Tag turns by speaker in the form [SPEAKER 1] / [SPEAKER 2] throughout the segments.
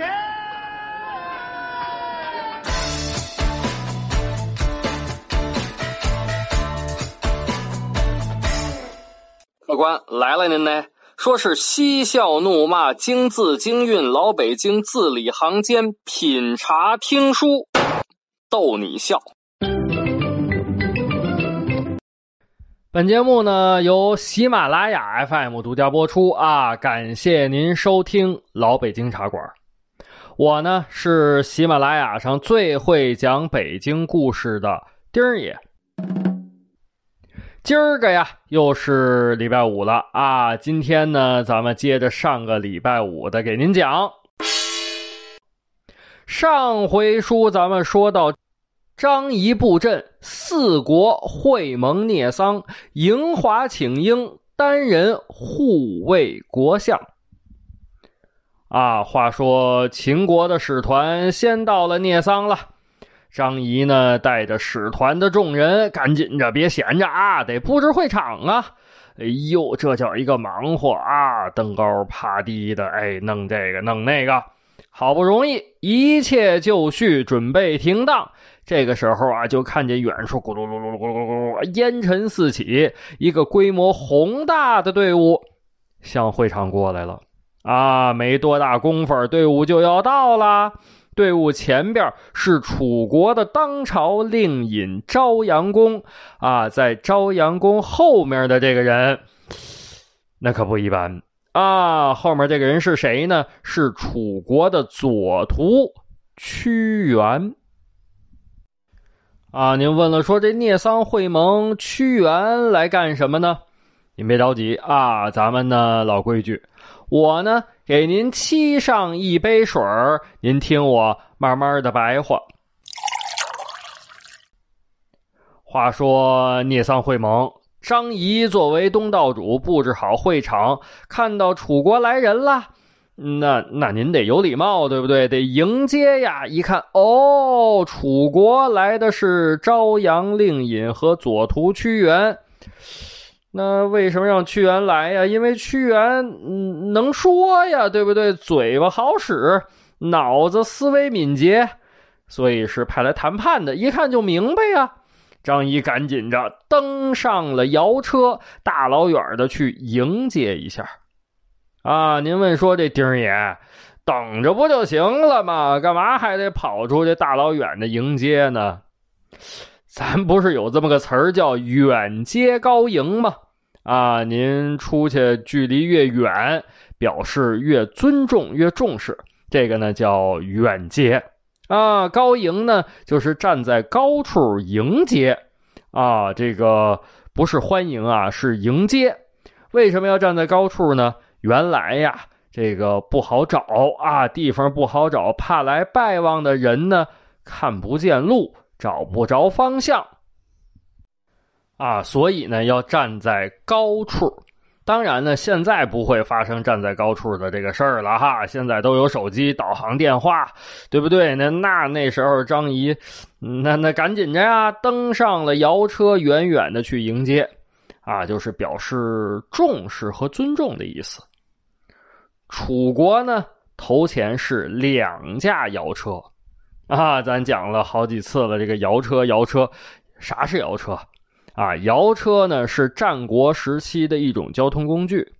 [SPEAKER 1] 前。
[SPEAKER 2] 客官来了，您呢？说是嬉笑怒骂，京字京韵，老北京字里行间，品茶听书，逗你笑。本节目呢由喜马拉雅 FM 独家播出啊，感谢您收听老北京茶馆。我呢是喜马拉雅上最会讲北京故事的丁儿爷。今儿个呀，又是礼拜五了啊！今天呢，咱们接着上个礼拜五的给您讲。上回书咱们说到，张仪布阵，四国会盟聂桑，迎华请缨，单人护卫国相。啊，话说秦国的使团先到了聂桑了。张仪呢，带着使团的众人，赶紧着，别闲着啊，得布置会场啊！哎呦，这叫一个忙活啊，登高爬低的，哎，弄这个弄那个，好不容易一切就绪，准备停当。这个时候啊，就看见远处咕噜噜噜噜噜噜噜，烟尘四起，一个规模宏大的队伍向会场过来了。啊，没多大功夫，队伍就要到了。队伍前边是楚国的当朝令尹朝阳公啊，在朝阳公后面的这个人，那可不一般啊。后面这个人是谁呢？是楚国的左徒屈原啊。您问了，说这聂桑会盟，屈原来干什么呢？您别着急啊，咱们呢老规矩。我呢，给您沏上一杯水儿，您听我慢慢的白话。话说聂桑会盟，张仪作为东道主，布置好会场，看到楚国来人了，那那您得有礼貌，对不对？得迎接呀！一看，哦，楚国来的是朝阳令尹和左徒屈原。那为什么让屈原来呀？因为屈原能说呀，对不对？嘴巴好使，脑子思维敏捷，所以是派来谈判的。一看就明白呀。张仪赶紧着登上了摇车，大老远的去迎接一下。啊，您问说这丁爷等着不就行了吗？干嘛还得跑出去大老远的迎接呢？咱不是有这么个词儿叫“远接高迎”吗？啊，您出去距离越远，表示越尊重、越重视，这个呢叫远接。啊，高迎呢就是站在高处迎接。啊，这个不是欢迎啊，是迎接。为什么要站在高处呢？原来呀，这个不好找啊，地方不好找，怕来拜望的人呢看不见路。找不着方向，啊，所以呢要站在高处。当然呢，现在不会发生站在高处的这个事儿了哈。现在都有手机导航电话，对不对？那那那时候张仪，那那赶紧着呀，登上了摇车，远远的去迎接，啊，就是表示重视和尊重的意思。楚国呢，头前是两架摇车。啊，咱讲了好几次了，这个摇车，摇车，啥是摇车？啊，摇车呢是战国时期的一种交通工具。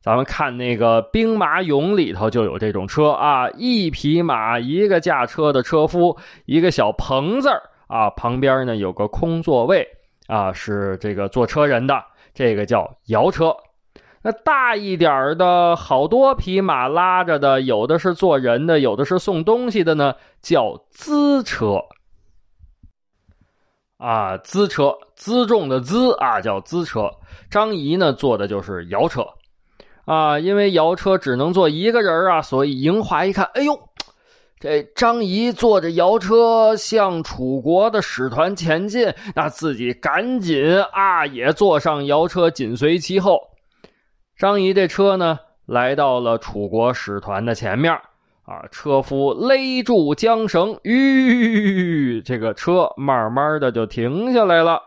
[SPEAKER 2] 咱们看那个兵马俑里头就有这种车啊，一匹马，一个驾车的车夫，一个小棚子啊，旁边呢有个空座位啊，是这个坐车人的，这个叫摇车。那大一点的，好多匹马拉着的，有的是坐人的，有的是送东西的呢，叫资车。啊，资车，辎重的辎啊，叫资车。张仪呢，坐的就是摇车。啊，因为摇车只能坐一个人啊，所以迎华一看，哎呦，这张仪坐着摇车向楚国的使团前进，那自己赶紧啊，也坐上摇车，紧随其后。张仪这车呢，来到了楚国使团的前面，啊，车夫勒住缰绳，吁，这个车慢慢的就停下来了。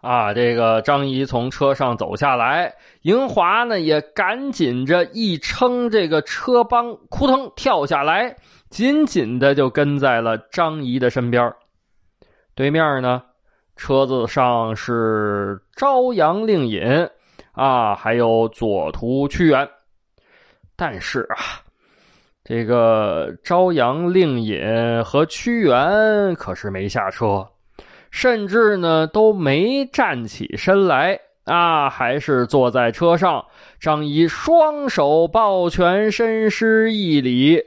[SPEAKER 2] 啊，这个张仪从车上走下来，赢华呢也赶紧着一撑这个车帮，扑腾跳下来，紧紧的就跟在了张仪的身边。对面呢，车子上是朝阳令尹啊，还有左徒屈原。但是啊，这个朝阳令尹和屈原可是没下车。甚至呢都没站起身来啊，还是坐在车上。张仪双手抱拳，深施一礼，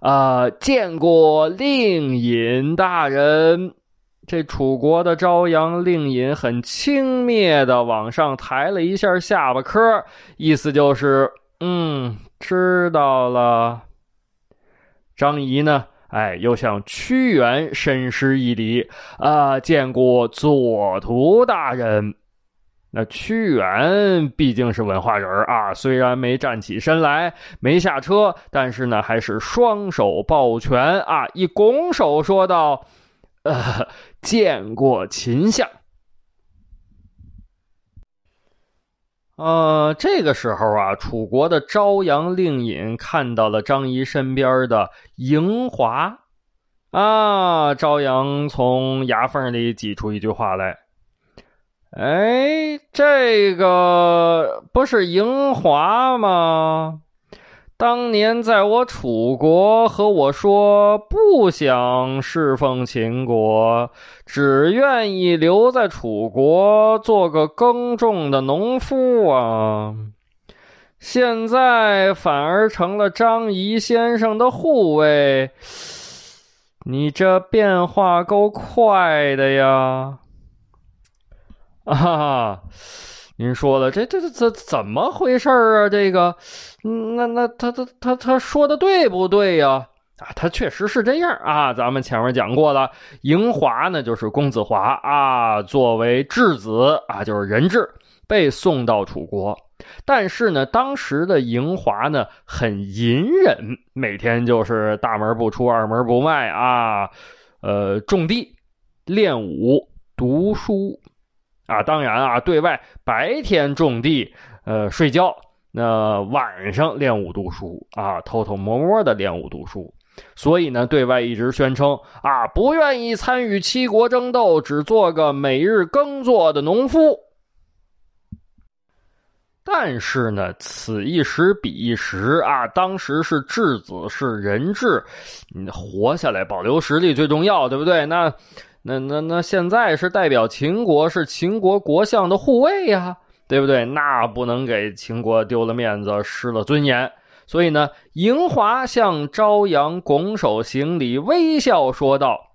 [SPEAKER 2] 啊，见过令尹大人。这楚国的朝阳令尹很轻蔑的往上抬了一下下巴颏，意思就是，嗯，知道了。张仪呢？哎，又向屈原深施一礼啊！见过左徒大人。那屈原毕竟是文化人啊，虽然没站起身来，没下车，但是呢，还是双手抱拳啊，一拱手说道：“呃，见过秦相。”呃，这个时候啊，楚国的朝阳令尹看到了张仪身边的嬴华，啊，朝阳从牙缝里挤出一句话来：“哎，这个不是嬴华吗？”当年在我楚国和我说不想侍奉秦国，只愿意留在楚国做个耕种的农夫啊！现在反而成了张仪先生的护卫，你这变化够快的呀！啊！您说了，这这这怎怎么回事啊？这个，那那他他他他说的对不对呀？啊，他确实是这样啊。咱们前面讲过了，嬴华呢就是公子华啊，作为质子啊，就是人质，被送到楚国。但是呢，当时的嬴华呢很隐忍，每天就是大门不出，二门不迈啊，呃，种地、练武、读书。啊，当然啊，对外白天种地，呃，睡觉，那晚上练武读书啊，偷偷摸摸的练武读书。所以呢，对外一直宣称啊，不愿意参与七国争斗，只做个每日耕作的农夫。但是呢，此一时彼一时啊，当时是质子是人质，你活下来，保留实力最重要，对不对？那。那那那现在是代表秦国，是秦国国相的护卫呀，对不对？那不能给秦国丢了面子，失了尊严。所以呢，嬴华向朝阳拱手行礼，微笑说道：“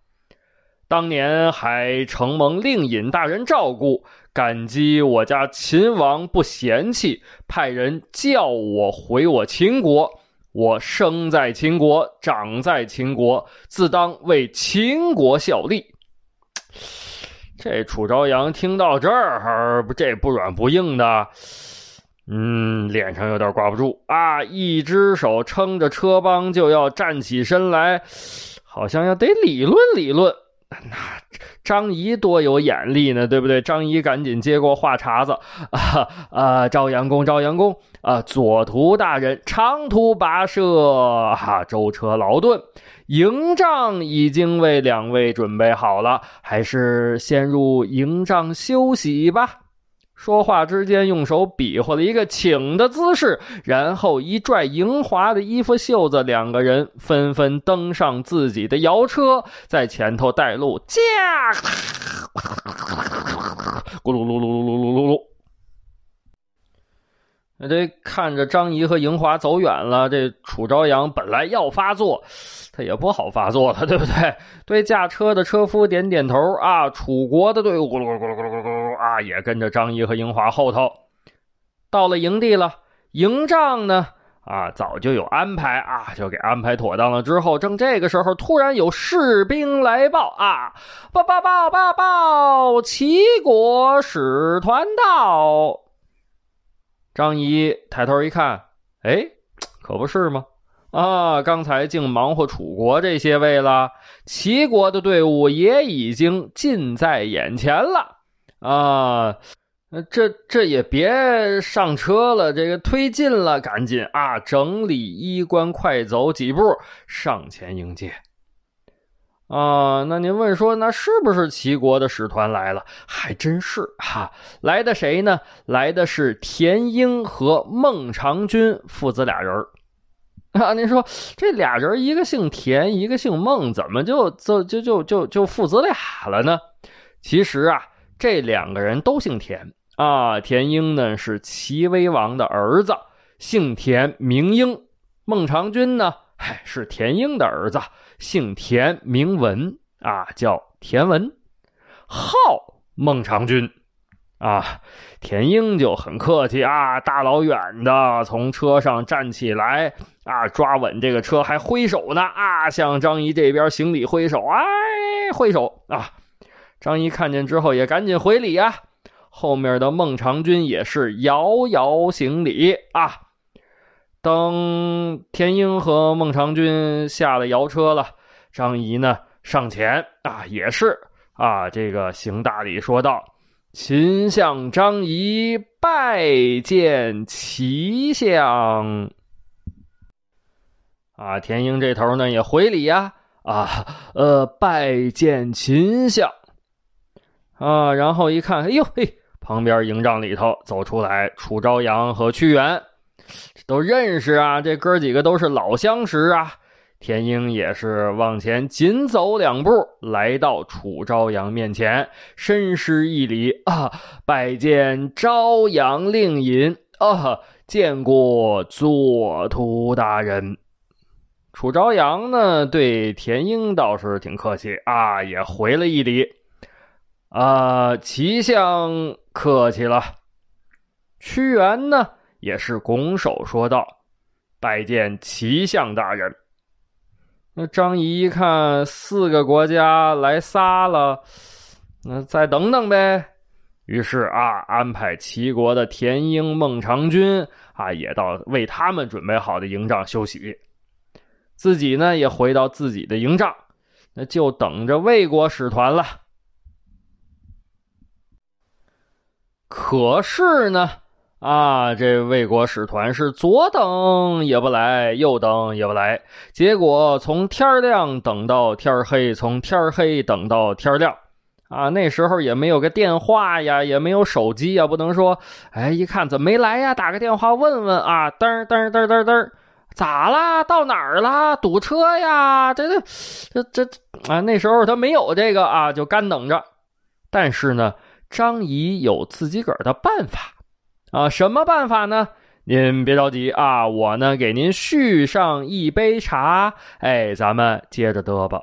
[SPEAKER 2] 当年还承蒙令尹大人照顾，感激我家秦王不嫌弃，派人叫我回我秦国。我生在秦国，长在秦国，自当为秦国效力。” 这楚朝阳听到这儿，这不软不硬的，嗯，脸上有点挂不住啊，一只手撑着车帮就要站起身来，好像要得理论理论。那张仪多有眼力呢，对不对？张仪赶紧接过话茬子啊啊，朝阳公，赵阳公啊，左徒大人长途跋涉，哈，舟车劳顿。营帐已经为两位准备好了，还是先入营帐休息吧。说话之间，用手比划了一个请的姿势，然后一拽莹华的衣服袖子，两个人纷纷登上自己的摇车，在前头带路，驾，咕噜噜噜噜噜噜噜噜。那这看着张仪和莹华走远了，这楚朝阳本来要发作。他也不好发作了，对不对？对驾车的车夫点点头啊。楚国的队伍咕噜咕噜咕噜咕噜咕噜也跟着张仪和英华后头。到了营地了，营帐呢啊，早就有安排啊，就给安排妥当了。之后正这个时候，突然有士兵来报啊，报报报报报，齐国使团到。张仪抬头一看，哎，可不是吗？啊，刚才竟忙活楚国这些位了，齐国的队伍也已经近在眼前了。啊。这这也别上车了，这个推进了，赶紧啊，整理衣冠，快走几步上前迎接。啊，那您问说，那是不是齐国的使团来了？还真是哈，来的谁呢？来的是田婴和孟尝君父子俩人 啊，您说这俩人一个姓田，一个姓孟，怎么就就就就就就父子俩了呢？其实啊，这两个人都姓田。啊，田英呢是齐威王的儿子，姓田名英；孟尝君呢，嗨，是田英的儿子，姓田名文，啊，叫田文，号孟尝君。啊，田英就很客气啊，大老远的从车上站起来，啊，抓稳这个车，还挥手呢，啊，向张仪这边行礼挥手，哎，挥手啊，张仪看见之后也赶紧回礼啊。后面的孟尝君也是遥遥行礼啊。等田英和孟尝君下了摇车了，张仪呢上前啊，也是啊，这个行大礼，说道：“秦相张仪拜见齐相。”啊，田英这头呢也回礼呀，啊，呃，拜见秦相。啊，然后一看，哎呦嘿。旁边营帐里头走出来，楚朝阳和屈原，都认识啊。这哥几个都是老相识啊。田英也是往前紧走两步，来到楚朝阳面前，深施一礼啊，拜见朝阳令尹啊，见过左徒大人。楚朝阳呢，对田英倒是挺客气啊，也回了一礼啊，齐相。客气了，屈原呢也是拱手说道：“拜见齐相大人。”那张仪一看四个国家来仨了，那再等等呗。于是啊，安排齐国的田婴、孟尝君啊，也到为他们准备好的营帐休息。自己呢也回到自己的营帐，那就等着魏国使团了。可是呢，啊，这魏国使团是左等也不来，右等也不来，结果从天亮等到天黑，从天黑等到天亮，啊，那时候也没有个电话呀，也没有手机呀，不能说，哎，一看怎么没来呀？打个电话问问啊，噔噔噔噔噔，咋啦？到哪儿了？堵车呀？这这这这啊，那时候他没有这个啊，就干等着。但是呢。张仪有自己个儿的办法，啊，什么办法呢？您别着急啊，我呢给您续上一杯茶，哎，咱们接着嘚吧。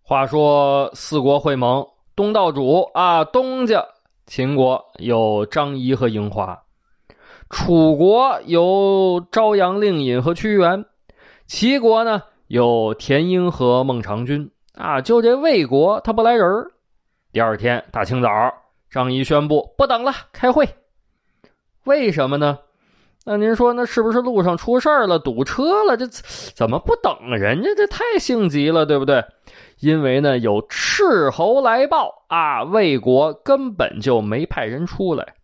[SPEAKER 2] 话说四国会盟，东道主啊，东家秦国有张仪和樱花，楚国有朝阳令尹和屈原，齐国呢有田婴和孟尝君。啊，就这魏国他不来人第二天大清早，张仪宣布不等了，开会。为什么呢？那您说，那是不是路上出事了，堵车了？这怎么不等人家？这太性急了，对不对？因为呢，有斥候来报啊，魏国根本就没派人出来，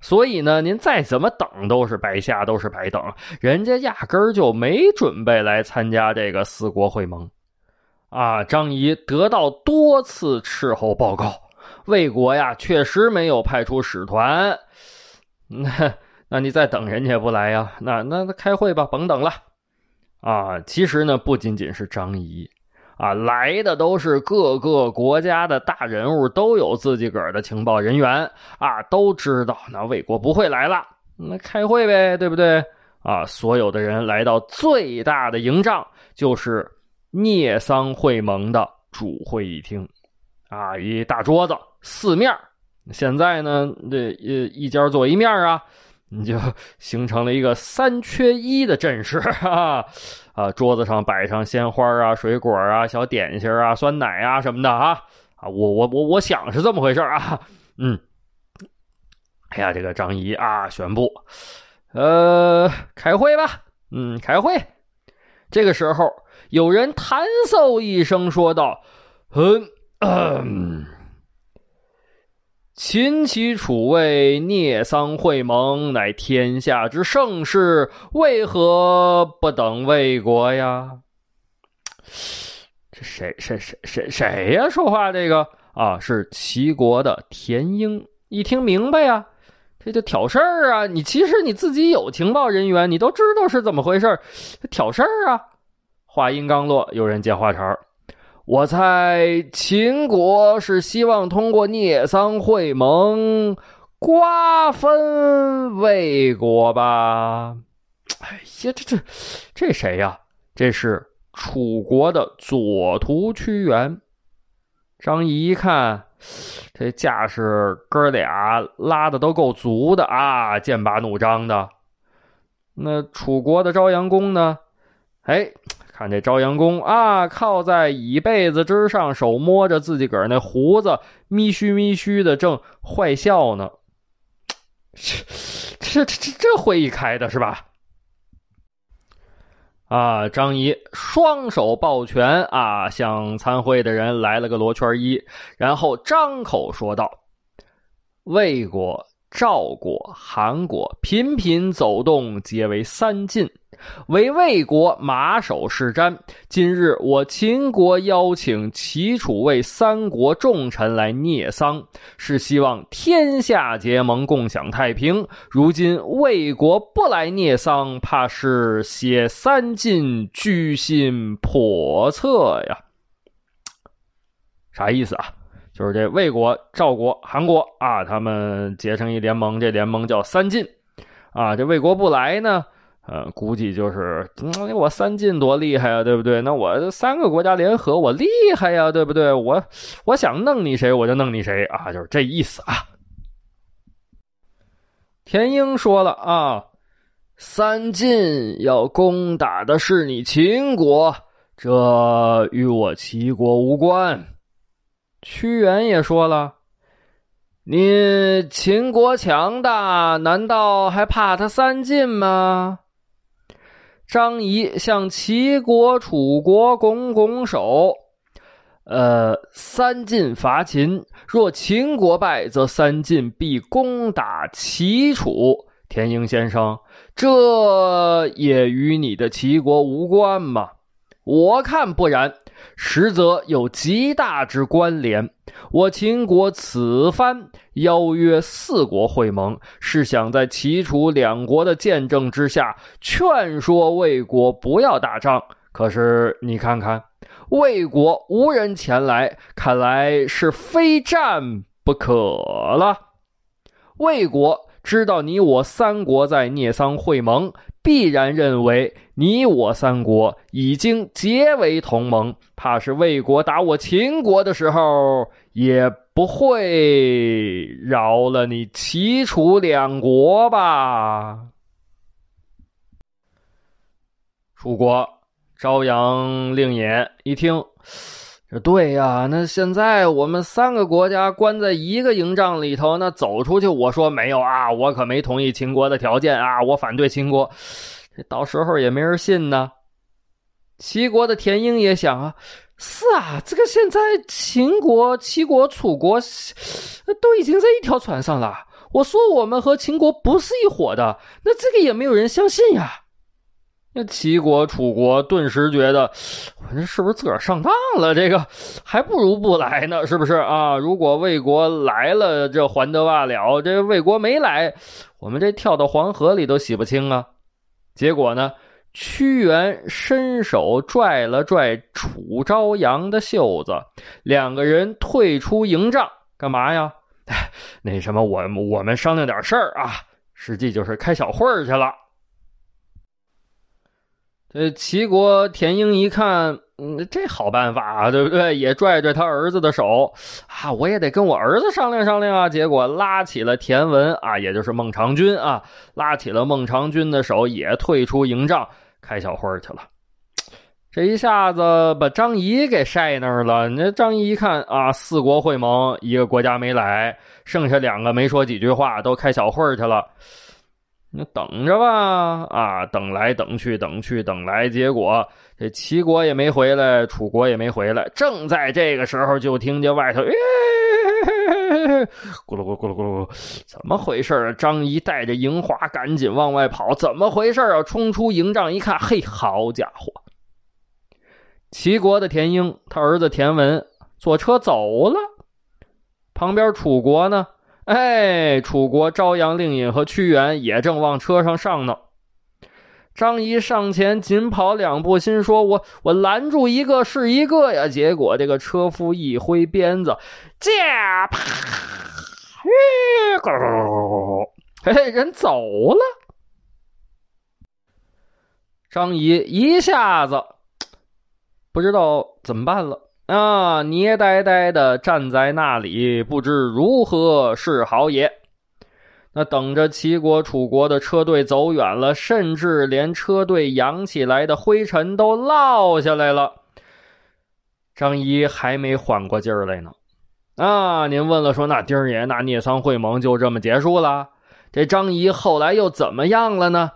[SPEAKER 2] 所以呢，您再怎么等都是白瞎，都是白等。人家压根儿就没准备来参加这个四国会盟。啊，张仪得到多次斥候报告，魏国呀确实没有派出使团。那，那你再等人家不来呀？那那那开会吧，甭等了。啊，其实呢，不仅仅是张仪，啊，来的都是各个国家的大人物，都有自己个儿的情报人员啊，都知道那魏国不会来了，那开会呗，对不对？啊，所有的人来到最大的营帐，就是。聂桑会盟的主会议厅，啊，一大桌子，四面现在呢，这一一家坐一面啊，你就形成了一个三缺一的阵势 啊！啊，桌子上摆上鲜花啊、水果啊、小点心啊、酸奶啊什么的啊！啊，我我我我想是这么回事啊！嗯，哎呀，这个张仪啊，宣布，呃，开会吧，嗯，开会。这个时候。有人弹奏一声，说道：“嗯，秦齐楚魏聂桑会盟，乃天下之盛世，为何不等魏国呀？这谁谁谁谁谁呀？说话这个啊，是齐国的田英。一听明白呀，这就挑事儿啊！你其实你自己有情报人员，你都知道是怎么回事挑事儿啊！话音刚落，有人接话茬儿。我猜秦国是希望通过聂桑会盟瓜分魏国吧？哎呀，这这这谁呀？这是楚国的左徒屈原。张仪一看，这架势哥俩拉的都够足的啊，剑拔弩张的。那楚国的朝阳公呢？哎。看这朝阳公啊，靠在椅背子之上，手摸着自己个儿那胡子，咪须咪须的，正坏笑呢。这这这这会议开的是吧？啊，张仪双手抱拳啊，向参会的人来了个罗圈揖，然后张口说道：“魏国、赵国、韩国频频走动，皆为三晋。”为魏国马首是瞻。今日我秦国邀请齐、楚、魏三国重臣来聂桑，是希望天下结盟，共享太平。如今魏国不来聂桑，怕是写三晋居心叵测呀。啥意思啊？就是这魏国、赵国、韩国啊，他们结成一联盟，这联盟叫三晋。啊，这魏国不来呢？呃，估计就是，我三晋多厉害啊，对不对？那我三个国家联合，我厉害呀，对不对？我我想弄你谁，我就弄你谁啊，就是这意思啊。田英说了啊，三晋要攻打的是你秦国，这与我齐国无关。屈原也说了，你秦国强大，难道还怕他三晋吗？张仪向齐国、楚国拱拱手，呃，三晋伐秦，若秦国败，则三晋必攻打齐楚。田英先生，这也与你的齐国无关吗？我看不然。实则有极大之关联。我秦国此番邀约四国会盟，是想在齐楚两国的见证之下，劝说魏国不要打仗。可是你看看，魏国无人前来，看来是非战不可了。魏国。知道你我三国在聂桑会盟，必然认为你我三国已经结为同盟，怕是魏国打我秦国的时候，也不会饶了你齐楚两国吧？楚国朝阳令尹一听。这对呀，那现在我们三个国家关在一个营帐里头，那走出去，我说没有啊，我可没同意秦国的条件啊，我反对秦国，这到时候也没人信呢。齐国的田英也想啊，是啊，这个现在秦国、齐国、楚国都已经在一条船上了，我说我们和秦国不是一伙的，那这个也没有人相信呀。那齐国、楚国顿时觉得，我这是不是自个儿上当了？这个还不如不来呢，是不是啊？如果魏国来了，这还得罢了；这魏国没来，我们这跳到黄河里都洗不清啊。结果呢，屈原伸手拽了拽楚昭阳的袖子，两个人退出营帐，干嘛呀？那什么，我我们商量点事儿啊，实际就是开小会儿去了。呃齐国田英一看，嗯，这好办法啊，对不对？也拽拽他儿子的手啊，我也得跟我儿子商量商量啊。结果拉起了田文啊，也就是孟尝君啊，拉起了孟尝君的手，也退出营帐开小会儿去了。这一下子把张仪给晒那儿了。那张仪一看啊，四国会盟，一个国家没来，剩下两个没说几句话，都开小会儿去了。那等着吧，啊，等来等去，等去等来，结果这齐国也没回来，楚国也没回来。正在这个时候，就听见外头，咕噜咕噜咕噜咕噜，怎么回事啊？张仪带着樱花赶紧往外跑，怎么回事啊？冲出营帐一看，嘿，好家伙！齐国的田英，他儿子田文坐车走了，旁边楚国呢？哎，楚国朝阳、令尹和屈原也正往车上上呢。张仪上前紧跑两步，心说：“我我拦住一个是一个呀！”结果这个车夫一挥鞭子，驾，啪，嘿，嘿，人走了。张仪一下子不知道怎么办了。啊，捏呆呆的站在那里，不知如何是好也。那等着齐国、楚国的车队走远了，甚至连车队扬起来的灰尘都落下来了。张仪还没缓过劲儿来呢。啊，您问了，说那丁儿爷那聂桑会盟就这么结束了？这张仪后来又怎么样了呢？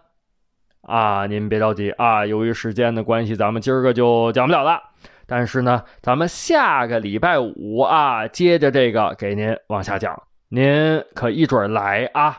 [SPEAKER 2] 啊，您别着急啊，由于时间的关系，咱们今儿个就讲不了了。但是呢，咱们下个礼拜五啊，接着这个给您往下讲，您可一准来啊。